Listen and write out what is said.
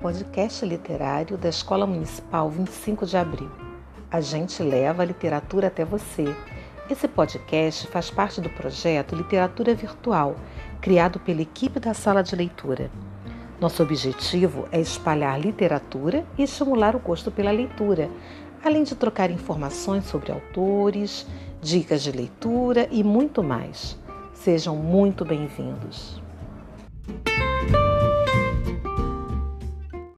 podcast literário da Escola Municipal 25 de Abril. A gente leva a literatura até você. Esse podcast faz parte do projeto Literatura Virtual, criado pela equipe da Sala de Leitura. Nosso objetivo é espalhar literatura e estimular o gosto pela leitura, além de trocar informações sobre autores, dicas de leitura e muito mais. Sejam muito bem-vindos.